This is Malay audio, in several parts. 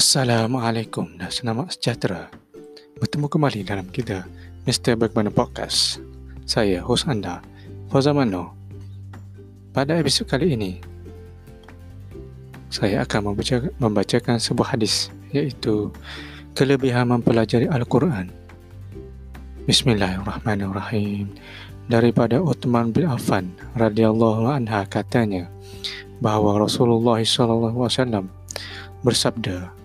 Assalamualaikum dan selamat sejahtera. Bertemu kembali dalam kita Mr. Bagaimana Podcast. Saya, hos anda, Fauzan Mano. Pada episod kali ini, saya akan membaca, membacakan sebuah hadis iaitu kelebihan mempelajari Al-Quran. Bismillahirrahmanirrahim. Daripada Uthman bin Affan radhiyallahu anha katanya bahawa Rasulullah sallallahu alaihi wasallam bersabda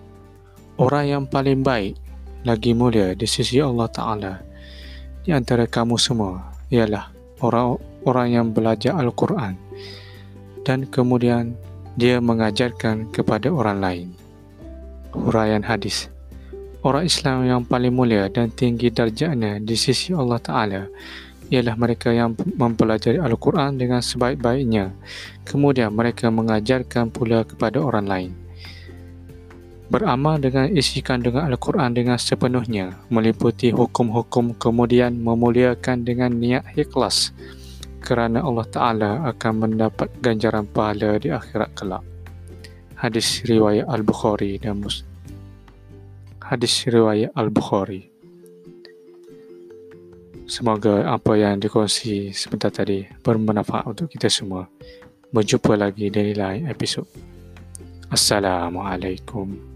Orang yang paling baik lagi mulia di sisi Allah Ta'ala. Di antara kamu semua ialah orang-orang yang belajar Al-Quran dan kemudian dia mengajarkan kepada orang lain. Huraian hadis. Orang Islam yang paling mulia dan tinggi darjahnya di sisi Allah Ta'ala ialah mereka yang mempelajari Al-Quran dengan sebaik-baiknya. Kemudian mereka mengajarkan pula kepada orang lain beramal dengan isi kandungan Al-Quran dengan sepenuhnya, meliputi hukum-hukum kemudian memuliakan dengan niat ikhlas kerana Allah Ta'ala akan mendapat ganjaran pahala di akhirat kelak. Hadis riwayat Al-Bukhari dan Mus Hadis riwayat Al-Bukhari. Semoga apa yang dikongsi sebentar tadi bermanfaat untuk kita semua. Berjumpa lagi di lain episod. Assalamualaikum.